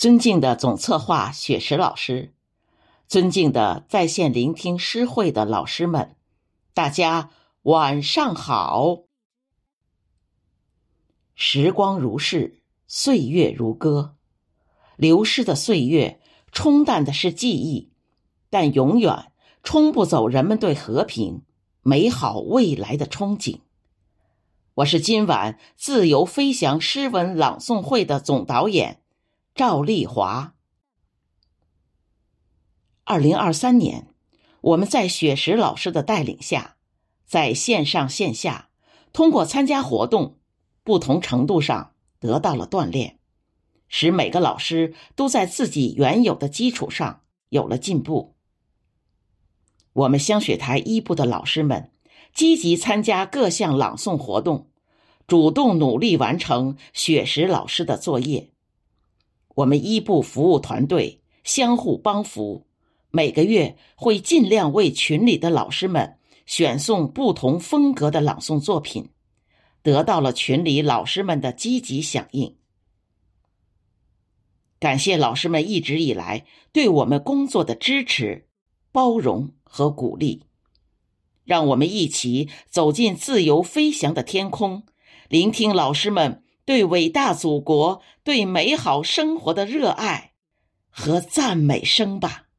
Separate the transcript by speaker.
Speaker 1: 尊敬的总策划雪石老师，尊敬的在线聆听诗会的老师们，大家晚上好。时光如逝，岁月如歌，流逝的岁月冲淡的是记忆，但永远冲不走人们对和平、美好未来的憧憬。我是今晚自由飞翔诗文朗诵会的总导演。赵丽华。二零二三年，我们在雪石老师的带领下，在线上线下，通过参加活动，不同程度上得到了锻炼，使每个老师都在自己原有的基础上有了进步。我们香雪台一部的老师们积极参加各项朗诵活动，主动努力完成雪石老师的作业。我们一部服务团队相互帮扶，每个月会尽量为群里的老师们选送不同风格的朗诵作品，得到了群里老师们的积极响应。感谢老师们一直以来对我们工作的支持、包容和鼓励，让我们一起走进自由飞翔的天空，聆听老师们。对伟大祖国、对美好生活的热爱和赞美声吧。